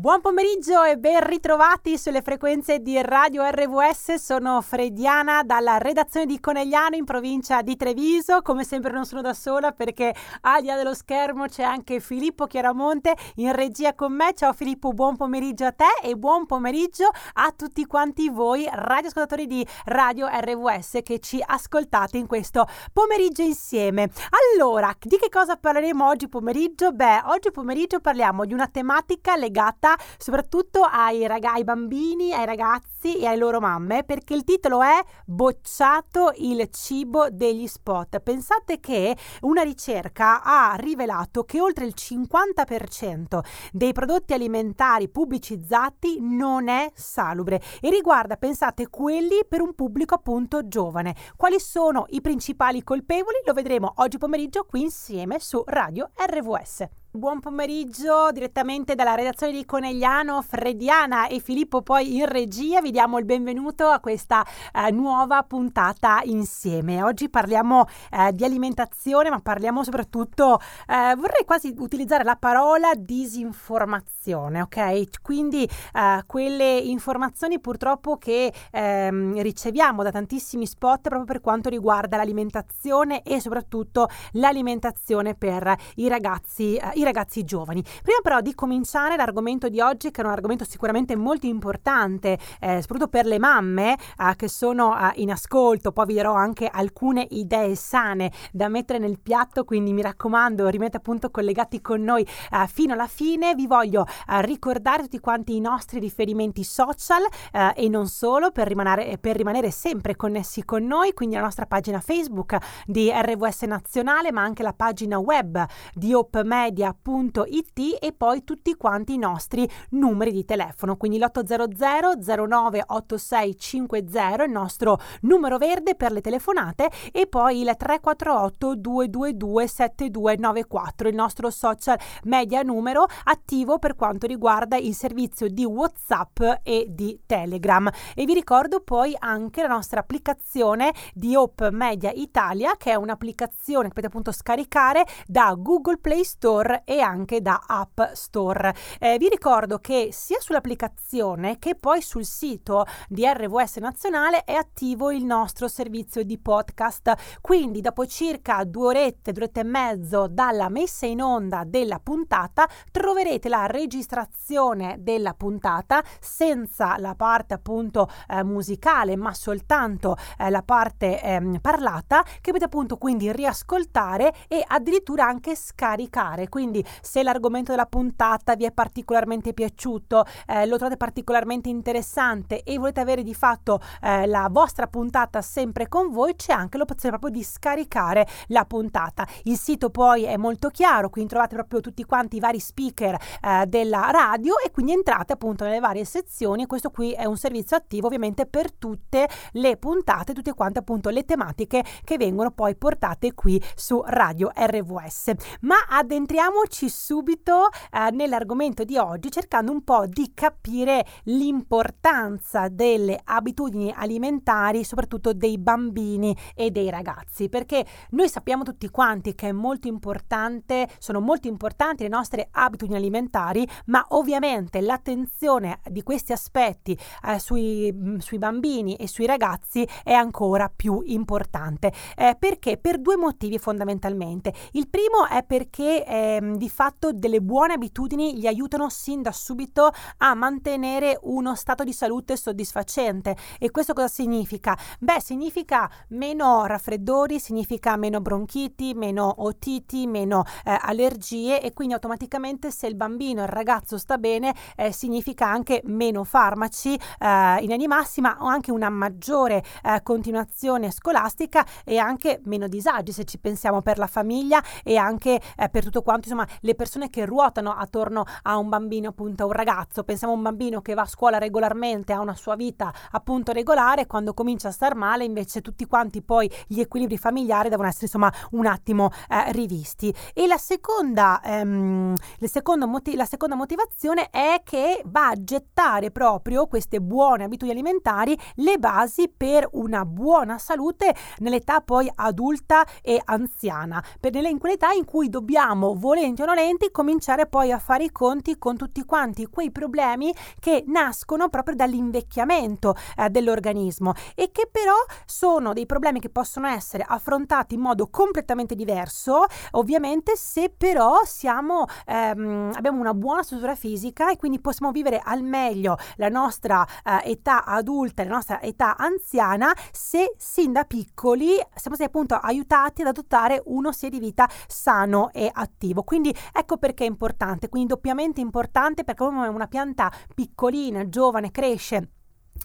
Buon pomeriggio e ben ritrovati sulle frequenze di Radio RVS. Sono Frediana dalla redazione di Conegliano in provincia di Treviso. Come sempre non sono da sola perché al di là dello schermo c'è anche Filippo Chiaramonte in regia con me. Ciao Filippo, buon pomeriggio a te e buon pomeriggio a tutti quanti voi radioascoltatori di Radio RVS che ci ascoltate in questo pomeriggio insieme. Allora, di che cosa parleremo oggi pomeriggio? Beh, oggi pomeriggio parliamo di una tematica legata soprattutto ai, rag- ai bambini, ai ragazzi e alle loro mamme, perché il titolo è Bocciato il cibo degli spot. Pensate che una ricerca ha rivelato che oltre il 50% dei prodotti alimentari pubblicizzati non è salubre e riguarda, pensate, quelli per un pubblico appunto giovane. Quali sono i principali colpevoli? Lo vedremo oggi pomeriggio qui insieme su Radio RVS. Buon pomeriggio direttamente dalla redazione di Conegliano, Frediana e Filippo poi in regia. Vi diamo il benvenuto a questa eh, nuova puntata insieme. Oggi parliamo eh, di alimentazione, ma parliamo soprattutto, eh, vorrei quasi utilizzare la parola disinformazione, ok? Quindi eh, quelle informazioni purtroppo che ehm, riceviamo da tantissimi spot proprio per quanto riguarda l'alimentazione e soprattutto l'alimentazione per i ragazzi eh, i ragazzi giovani. Prima però di cominciare l'argomento di oggi, che è un argomento sicuramente molto importante, eh, soprattutto per le mamme eh, che sono eh, in ascolto, poi vi darò anche alcune idee sane da mettere nel piatto, quindi mi raccomando, rimanete appunto collegati con noi eh, fino alla fine. Vi voglio eh, ricordare tutti quanti i nostri riferimenti social eh, e non solo per rimanere, per rimanere sempre connessi con noi, quindi la nostra pagina Facebook di RVS Nazionale, ma anche la pagina web di Hope Media www.it e poi tutti quanti i nostri numeri di telefono, quindi l'800 09 8650 il nostro numero verde per le telefonate e poi il 348 222 7294 il nostro social media numero attivo per quanto riguarda il servizio di WhatsApp e di Telegram e vi ricordo poi anche la nostra applicazione di Hope Media Italia che è un'applicazione che potete appunto scaricare da Google Play Store e anche da App Store. Eh, vi ricordo che sia sull'applicazione che poi sul sito di RVS Nazionale è attivo il nostro servizio di podcast. Quindi dopo circa due orette, due orette e mezzo dalla messa in onda della puntata troverete la registrazione della puntata senza la parte appunto eh, musicale ma soltanto eh, la parte eh, parlata che potete appunto quindi riascoltare e addirittura anche scaricare. Quindi se l'argomento della puntata vi è particolarmente piaciuto, eh, lo trovate particolarmente interessante e volete avere di fatto eh, la vostra puntata sempre con voi, c'è anche l'opzione proprio di scaricare la puntata. Il sito poi è molto chiaro, quindi trovate proprio tutti quanti i vari speaker eh, della radio e quindi entrate appunto nelle varie sezioni. Questo qui è un servizio attivo ovviamente per tutte le puntate, tutte quante appunto le tematiche che vengono poi portate qui su Radio RVS. Ma addentriamo Entriamoci subito eh, nell'argomento di oggi cercando un po' di capire l'importanza delle abitudini alimentari, soprattutto dei bambini e dei ragazzi, perché noi sappiamo tutti quanti che è molto importante, sono molto importanti le nostre abitudini alimentari, ma ovviamente l'attenzione di questi aspetti eh, sui, mm, sui, bambini e sui ragazzi è ancora più importante. Eh, perché? Per due motivi fondamentalmente. Il primo è perché ehm, di fatto delle buone abitudini gli aiutano sin da subito a mantenere uno stato di salute soddisfacente. E questo cosa significa? Beh, significa meno raffreddori, significa meno bronchiti, meno otiti, meno eh, allergie e quindi automaticamente se il bambino, il ragazzo sta bene, eh, significa anche meno farmaci eh, in animassi, ma anche una maggiore eh, continuazione scolastica e anche meno disagi se ci pensiamo per la famiglia e anche eh, per tutto quanto insomma le persone che ruotano attorno a un bambino, appunto a un ragazzo. Pensiamo a un bambino che va a scuola regolarmente ha una sua vita appunto regolare, quando comincia a star male invece tutti quanti poi gli equilibri familiari devono essere insomma un attimo eh, rivisti. E la seconda, ehm, motiv- la seconda motivazione è che va a gettare proprio queste buone abitudini alimentari le basi per una buona salute nell'età poi adulta e anziana, per in quell'età in cui dobbiamo, volenti o nolenti, cominciare poi a fare i conti con tutti quanti quei problemi che nascono proprio dall'invecchiamento eh, dell'organismo e che però sono dei problemi che possono essere affrontati in modo completamente diverso, ovviamente se però siamo, ehm, abbiamo una buona struttura fisica e quindi possiamo vivere al meglio la nostra eh, età adulta, la nostra età anziana, se sin da piccoli siamo stati appunto aiutati ad adottare uno stile di vita sano e attivo. Quindi ecco perché è importante, quindi doppiamente importante perché come una pianta piccolina, giovane, cresce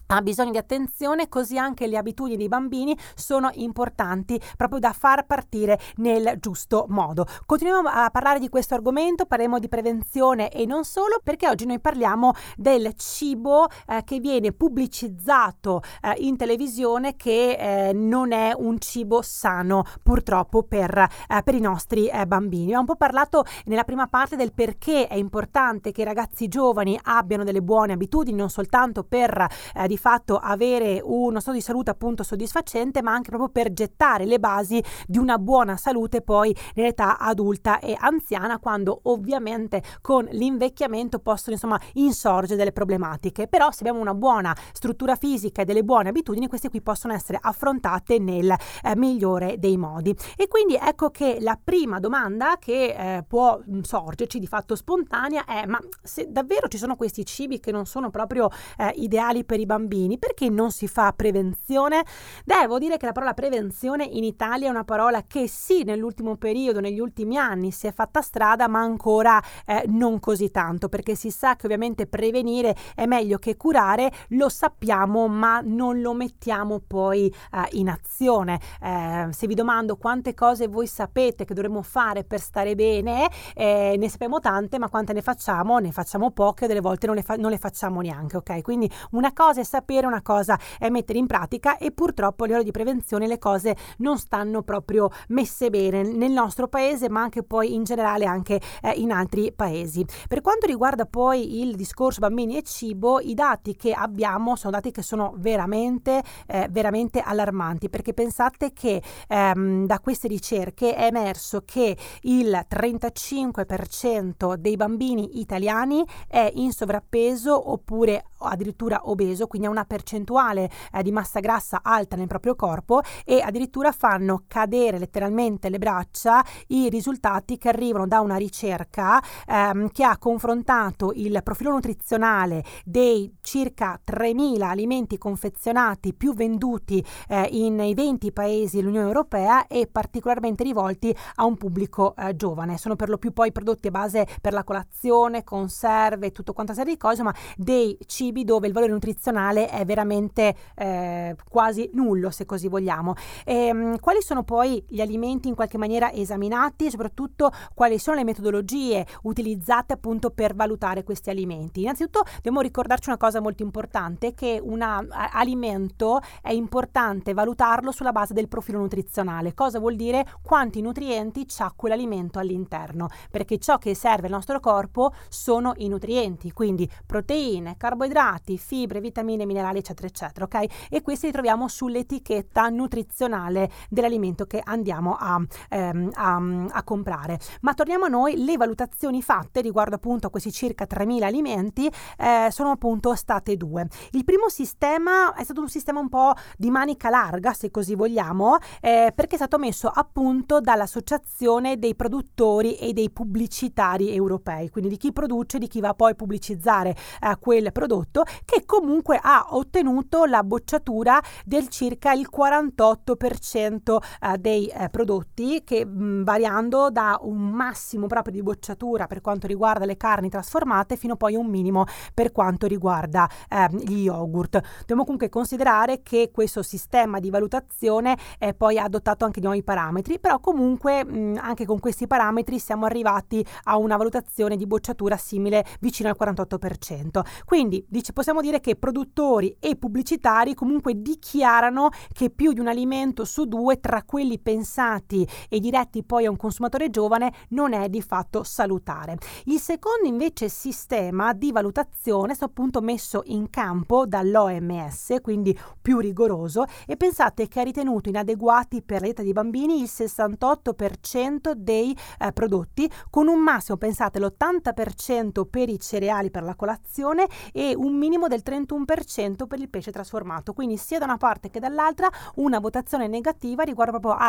ha bisogno di attenzione, così anche le abitudini dei bambini sono importanti proprio da far partire nel giusto modo. Continuiamo a parlare di questo argomento, parleremo di prevenzione e non solo, perché oggi noi parliamo del cibo eh, che viene pubblicizzato eh, in televisione che eh, non è un cibo sano purtroppo per, eh, per i nostri eh, bambini. Abbiamo un po' parlato nella prima parte del perché è importante che i ragazzi giovani abbiano delle buone abitudini, non soltanto per di fatto avere uno stato di salute appunto soddisfacente, ma anche proprio per gettare le basi di una buona salute poi nell'età adulta e anziana, quando ovviamente con l'invecchiamento possono insomma insorgere delle problematiche. Però se abbiamo una buona struttura fisica e delle buone abitudini, queste qui possono essere affrontate nel eh, migliore dei modi. E quindi ecco che la prima domanda che eh, può sorgerci di fatto spontanea è ma se davvero ci sono questi cibi che non sono proprio eh, ideali per i bambini bambini, perché non si fa prevenzione? Devo dire che la parola prevenzione in Italia è una parola che sì, nell'ultimo periodo, negli ultimi anni si è fatta strada, ma ancora eh, non così tanto, perché si sa che ovviamente prevenire è meglio che curare, lo sappiamo, ma non lo mettiamo poi eh, in azione. Eh, se vi domando quante cose voi sapete che dovremmo fare per stare bene, eh, ne sappiamo tante, ma quante ne facciamo? Ne facciamo poche, delle volte non le, fa- non le facciamo neanche, ok? Quindi una cosa è sapere, una cosa è mettere in pratica e purtroppo a livello di prevenzione le cose non stanno proprio messe bene nel nostro paese ma anche poi in generale anche eh, in altri paesi. Per quanto riguarda poi il discorso bambini e cibo, i dati che abbiamo sono dati che sono veramente, eh, veramente allarmanti perché pensate che ehm, da queste ricerche è emerso che il 35% dei bambini italiani è in sovrappeso oppure addirittura obeso, quindi ha una percentuale eh, di massa grassa alta nel proprio corpo e addirittura fanno cadere letteralmente le braccia i risultati che arrivano da una ricerca ehm, che ha confrontato il profilo nutrizionale dei circa 3.000 alimenti confezionati più venduti eh, nei 20 paesi dell'Unione Europea e particolarmente rivolti a un pubblico eh, giovane. Sono per lo più poi prodotti a base per la colazione, conserve, tutto quanto serie di cose, ma dei cibi dove il valore nutrizionale è veramente eh, quasi nullo, se così vogliamo. E, ehm, quali sono poi gli alimenti in qualche maniera esaminati e soprattutto quali sono le metodologie utilizzate appunto per valutare questi alimenti? Innanzitutto dobbiamo ricordarci una cosa molto importante, che un alimento è importante valutarlo sulla base del profilo nutrizionale. Cosa vuol dire? Quanti nutrienti ha quell'alimento all'interno, perché ciò che serve al nostro corpo sono i nutrienti, quindi proteine, carboidrati, fibre, vitamine, minerali, eccetera, eccetera, ok? E questi li troviamo sull'etichetta nutrizionale dell'alimento che andiamo a, ehm, a, a comprare. Ma torniamo a noi, le valutazioni fatte riguardo appunto a questi circa 3.000 alimenti eh, sono appunto state due. Il primo sistema è stato un sistema un po' di manica larga, se così vogliamo, eh, perché è stato messo a punto dall'associazione dei produttori e dei pubblicitari europei, quindi di chi produce, di chi va poi a pubblicizzare eh, quel prodotto, che comunque ha ottenuto la bocciatura del circa il 48% eh, dei eh, prodotti che variando da un massimo proprio di bocciatura per quanto riguarda le carni trasformate fino poi a un minimo per quanto riguarda eh, gli yogurt. Dobbiamo comunque considerare che questo sistema di valutazione poi adottato anche nuovi parametri, però comunque anche con questi parametri siamo arrivati a una valutazione di bocciatura simile vicino al 48%. Quindi dice, possiamo dire che produ- produttori e pubblicitari comunque dichiarano che più di un alimento su due tra quelli pensati e diretti poi a un consumatore giovane non è di fatto salutare. Il secondo invece sistema di valutazione è stato appunto messo in campo dall'OMS, quindi più rigoroso, e pensate che ha ritenuto inadeguati per l'età dei bambini il 68% dei eh, prodotti, con un massimo, pensate, l'80% per i cereali per la colazione e un minimo del 31% per il pesce trasformato. Quindi sia da una parte che dall'altra una votazione negativa riguardo proprio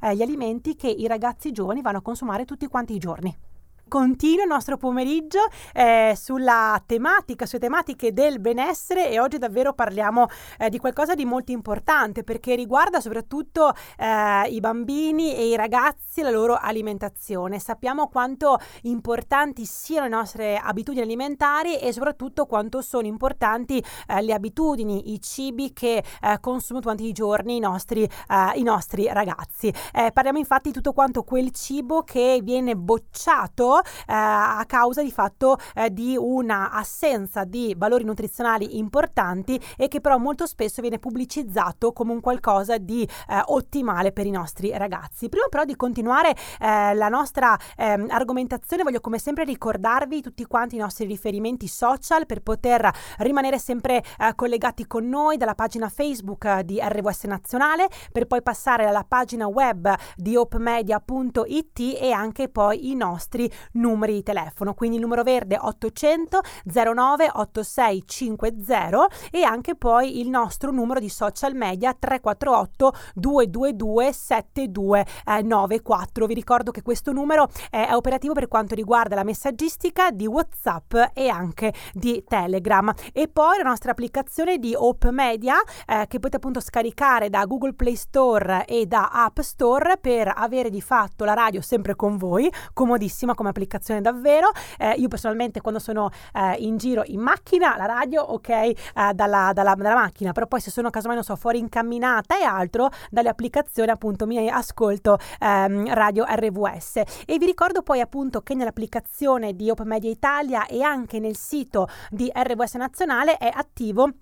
agli alimenti che i ragazzi giovani vanno a consumare tutti quanti i giorni continua il nostro pomeriggio eh, sulla tematica, sulle tematiche del benessere e oggi davvero parliamo eh, di qualcosa di molto importante perché riguarda soprattutto eh, i bambini e i ragazzi e la loro alimentazione. Sappiamo quanto importanti siano le nostre abitudini alimentari e soprattutto quanto sono importanti eh, le abitudini, i cibi che eh, consumano tutti i giorni i nostri, eh, i nostri ragazzi. parliamo infatti di tutto quanto quel cibo che viene bocciato eh, a causa di fatto eh, di una assenza di valori nutrizionali importanti e che però molto spesso viene pubblicizzato come un qualcosa di eh, ottimale per i nostri ragazzi. Prima però di continuare eh, la nostra ehm, argomentazione voglio come sempre ricordarvi tutti quanti i nostri riferimenti social per poter rimanere sempre eh, collegati con noi dalla pagina Facebook eh, di RWS Nazionale per poi passare alla pagina web di opmedia.it e anche poi i nostri numeri di telefono, quindi il numero verde 800 09 8650 e anche poi il nostro numero di social media 348 222 7294. Vi ricordo che questo numero è operativo per quanto riguarda la messaggistica di WhatsApp e anche di Telegram. E poi la nostra applicazione di Hope Media eh, che potete appunto scaricare da Google Play Store e da App Store per avere di fatto la radio sempre con voi, comodissima come applicazione davvero. Eh, io personalmente quando sono eh, in giro in macchina, la radio, ok, eh, dalla, dalla, dalla, macchina, però poi se sono casomai non so fuori in camminata e altro, dalle applicazioni appunto mi ascolto ehm, radio RVS. E vi ricordo poi appunto che nell'applicazione di Open Media Italia e anche nel sito di RVS Nazionale è attivo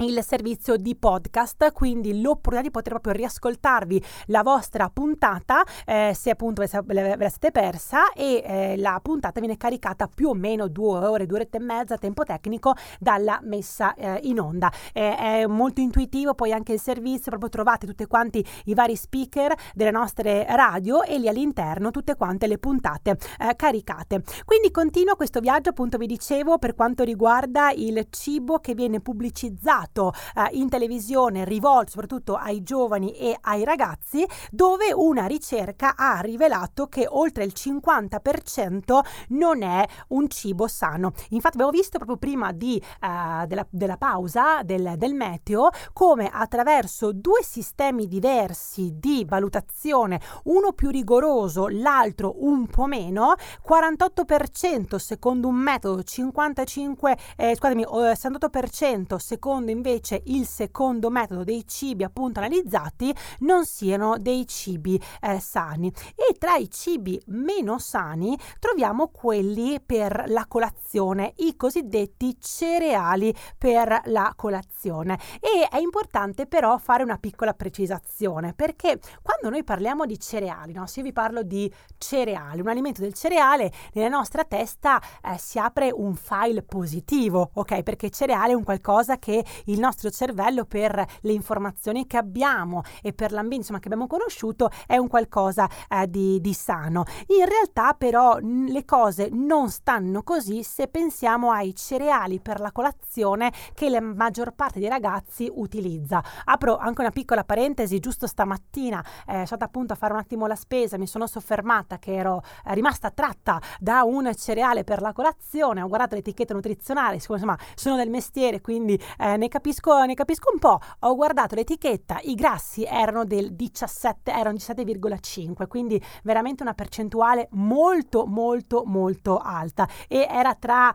il servizio di podcast, quindi l'opportunità di poter proprio riascoltarvi la vostra puntata eh, se appunto ve la siete persa e eh, la puntata viene caricata più o meno due ore, due ore e mezza tempo tecnico dalla messa eh, in onda. è molto intuitivo poi anche il servizio, proprio trovate tutti quanti i vari speaker delle nostre radio e lì all'interno tutte quante le puntate eh, caricate. Quindi continuo questo viaggio appunto vi dicevo per quanto riguarda il cibo che viene pubblicizzato passato eh, in televisione rivolto soprattutto ai giovani e ai ragazzi, dove una ricerca ha rivelato che oltre il 50% non è un cibo sano. Infatti abbiamo visto proprio prima di, eh, della, della, pausa del, del meteo come attraverso due sistemi diversi di valutazione, uno più rigoroso, l'altro un po' meno, 48% secondo un metodo, 55, eh, scusami, 68% secondo invece il secondo metodo dei cibi appunto analizzati non siano dei cibi eh, sani. E tra i cibi meno sani troviamo quelli per la colazione, i cosiddetti cereali per la colazione. E è importante però fare una piccola precisazione perché quando noi parliamo di cereali, no? se io vi parlo di cereali, un alimento del cereale, nella nostra testa eh, si apre un file positivo, ok? Perché cereale è un qualcosa che il nostro cervello per le informazioni che abbiamo e per l'ambiente insomma, che abbiamo conosciuto è un qualcosa eh, di, di sano. In realtà però le cose non stanno così se pensiamo ai cereali per la colazione che la maggior parte dei ragazzi utilizza. Apro anche una piccola parentesi, giusto stamattina eh, sono stata appunto a fare un attimo la spesa, mi sono soffermata che ero eh, rimasta attratta da un cereale per la colazione, ho guardato l'etichetta nutrizionale, insomma sono del mestiere quindi eh, ne capisco, ne capisco un po'. Ho guardato l'etichetta, i grassi erano del 17, erano 17,5, quindi veramente una percentuale molto molto molto alta e era tra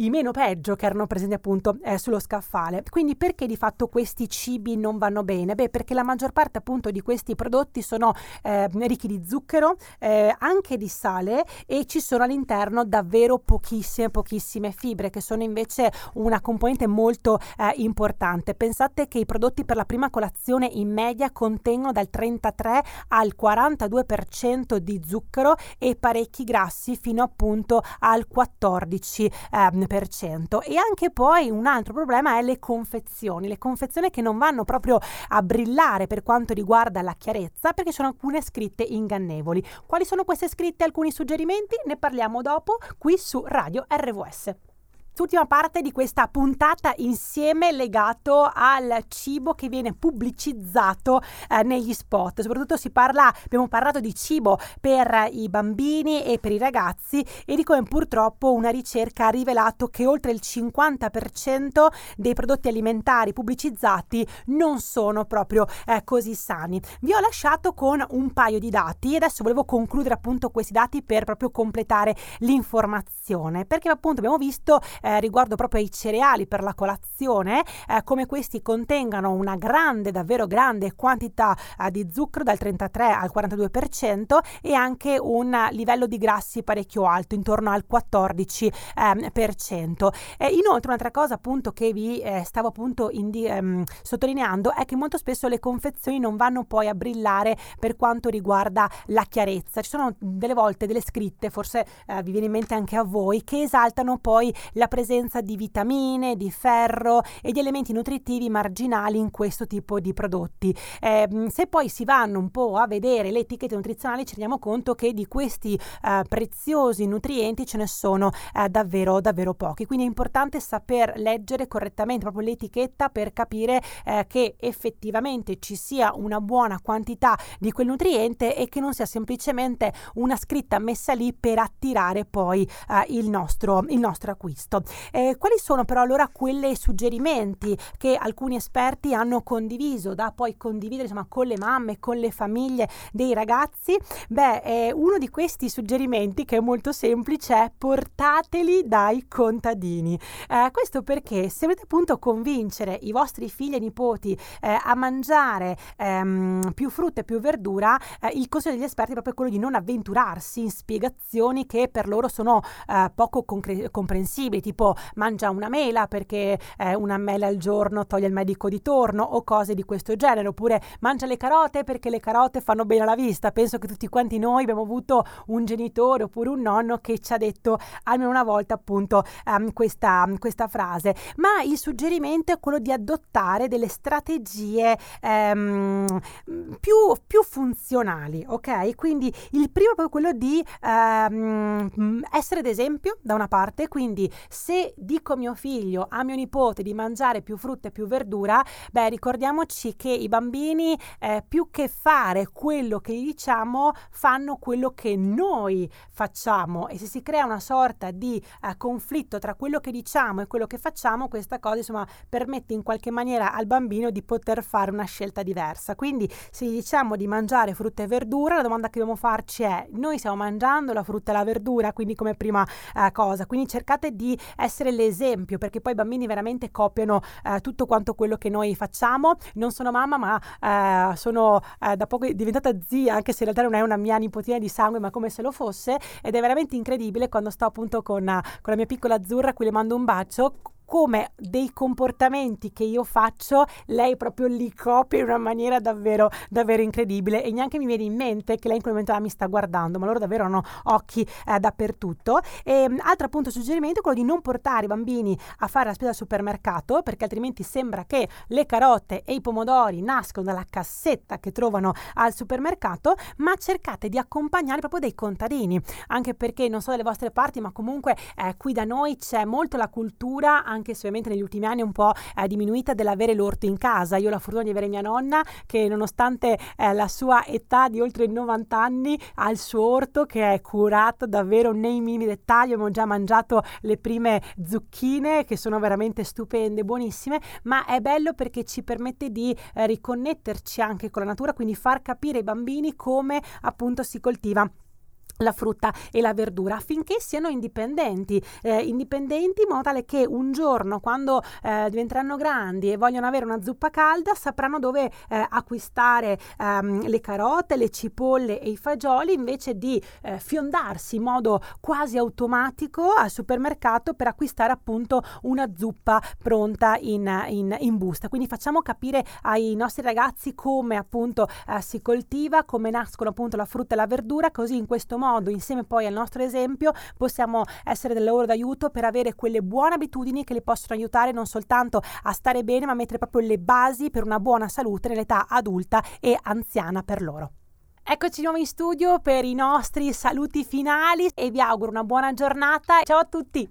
i meno peggio che erano presenti appunto eh, sullo scaffale. Quindi perché di fatto questi cibi non vanno bene? Beh, perché la maggior parte appunto di questi prodotti sono eh, ricchi di zucchero, eh, anche di sale e ci sono all'interno davvero pochissime, pochissime fibre che sono invece una componente molto eh, importante. Pensate che i prodotti per la prima colazione in media contengono dal 33 al 42% di zucchero e parecchi grassi fino appunto al 14%. Ehm, e anche poi un altro problema è le confezioni, le confezioni che non vanno proprio a brillare per quanto riguarda la chiarezza perché sono alcune scritte ingannevoli. Quali sono queste scritte? Alcuni suggerimenti? Ne parliamo dopo qui su Radio RVS quest'ultima parte di questa puntata insieme legato al cibo che viene pubblicizzato eh, negli spot. Soprattutto parla, abbiamo parlato di cibo per i bambini e per i ragazzi e di come purtroppo una ricerca ha rivelato che oltre il 50% dei prodotti alimentari pubblicizzati non sono proprio eh, così sani. Vi ho lasciato con un paio di dati e adesso volevo concludere appunto questi dati per proprio completare l'informazione perché appunto abbiamo visto eh, riguardo proprio ai cereali per la colazione, eh, come questi contengano una grande, davvero grande quantità eh, di zucchero dal 33 al 42% e anche un livello di grassi parecchio alto, intorno al 14%. Ehm, inoltre un'altra cosa appunto che vi eh, stavo appunto indi- ehm, sottolineando è che molto spesso le confezioni non vanno poi a brillare per quanto riguarda la chiarezza. Ci sono delle volte delle scritte, forse eh, vi viene in mente anche a voi, che esaltano poi la presenza di vitamine, di ferro e di elementi nutritivi marginali in questo tipo di prodotti. Eh, se poi si vanno un po' a vedere le etichette nutrizionali ci rendiamo conto che di questi eh, preziosi nutrienti ce ne sono eh, davvero davvero pochi. Quindi è importante saper leggere correttamente proprio l'etichetta per capire eh, che effettivamente ci sia una buona quantità di quel nutriente e che non sia semplicemente una scritta messa lì per attirare poi eh, il nostro, il nostro acquisto. Eh, quali sono però allora quei suggerimenti che alcuni esperti hanno condiviso da poi condividere insomma, con le mamme, con le famiglie dei ragazzi? Beh, eh, uno di questi suggerimenti che è molto semplice è portateli dai contadini. Eh, questo perché se volete appunto convincere i vostri figli e nipoti eh, a mangiare ehm, più frutta e più verdura, eh, il consiglio degli esperti è proprio quello di non avventurarsi in spiegazioni che per loro sono eh, poco concre- comprensibili tipo mangia una mela perché eh, una mela al giorno toglie il medico di torno o cose di questo genere, oppure mangia le carote perché le carote fanno bene alla vista. Penso che tutti quanti noi abbiamo avuto un genitore oppure un nonno che ci ha detto almeno una volta appunto um, questa, questa, frase. Ma il suggerimento è quello di adottare delle strategie um, più, più, funzionali, ok? Quindi il primo è proprio quello di um, essere d'esempio da una parte, quindi se dico a mio figlio, a mio nipote di mangiare più frutta e più verdura, beh, ricordiamoci che i bambini eh, più che fare quello che gli diciamo, fanno quello che noi facciamo e se si crea una sorta di eh, conflitto tra quello che diciamo e quello che facciamo, questa cosa insomma permette in qualche maniera al bambino di poter fare una scelta diversa. Quindi se gli diciamo di mangiare frutta e verdura, la domanda che dobbiamo farci è: noi stiamo mangiando la frutta e la verdura, quindi come prima eh, cosa. Quindi cercate di essere l'esempio, perché poi i bambini veramente copiano eh, tutto quanto quello che noi facciamo. Non sono mamma, ma eh, sono eh, da poco diventata zia, anche se in realtà non è una mia nipotina di sangue, ma come se lo fosse. Ed è veramente incredibile quando sto appunto con, con la mia piccola azzurra, a cui le mando un bacio come dei comportamenti che io faccio, lei proprio li copia in una maniera davvero, davvero incredibile e neanche mi viene in mente che lei in quel momento ah, mi sta guardando, ma loro davvero hanno occhi eh, dappertutto. E, mm, altro appunto suggerimento è quello di non portare i bambini a fare la spesa al supermercato perché altrimenti sembra che le carote e i pomodori nascono dalla cassetta che trovano al supermercato, ma cercate di accompagnare proprio dei contadini, anche perché non so dalle vostre parti, ma comunque eh, qui da noi c'è molto la cultura anche anche se ovviamente negli ultimi anni è un po' eh, diminuita dell'avere l'orto in casa. Io ho la fortuna di avere mia nonna che nonostante eh, la sua età di oltre 90 anni ha il suo orto che è curato davvero nei minimi dettagli. Abbiamo già mangiato le prime zucchine che sono veramente stupende, buonissime, ma è bello perché ci permette di eh, riconnetterci anche con la natura, quindi far capire ai bambini come appunto si coltiva la frutta e la verdura affinché siano indipendenti, eh, indipendenti in modo tale che un giorno quando eh, diventeranno grandi e vogliono avere una zuppa calda sapranno dove eh, acquistare ehm, le carote, le cipolle e i fagioli invece di eh, fiondarsi in modo quasi automatico al supermercato per acquistare appunto una zuppa pronta in, in, in busta. Quindi facciamo capire ai nostri ragazzi come appunto eh, si coltiva, come nascono appunto la frutta e la verdura, così in questo modo modo, insieme poi al nostro esempio, possiamo essere del loro d'aiuto per avere quelle buone abitudini che li possono aiutare non soltanto a stare bene, ma a mettere proprio le basi per una buona salute nell'età adulta e anziana per loro. Eccoci di nuovo in studio per i nostri saluti finali e vi auguro una buona giornata. Ciao a tutti!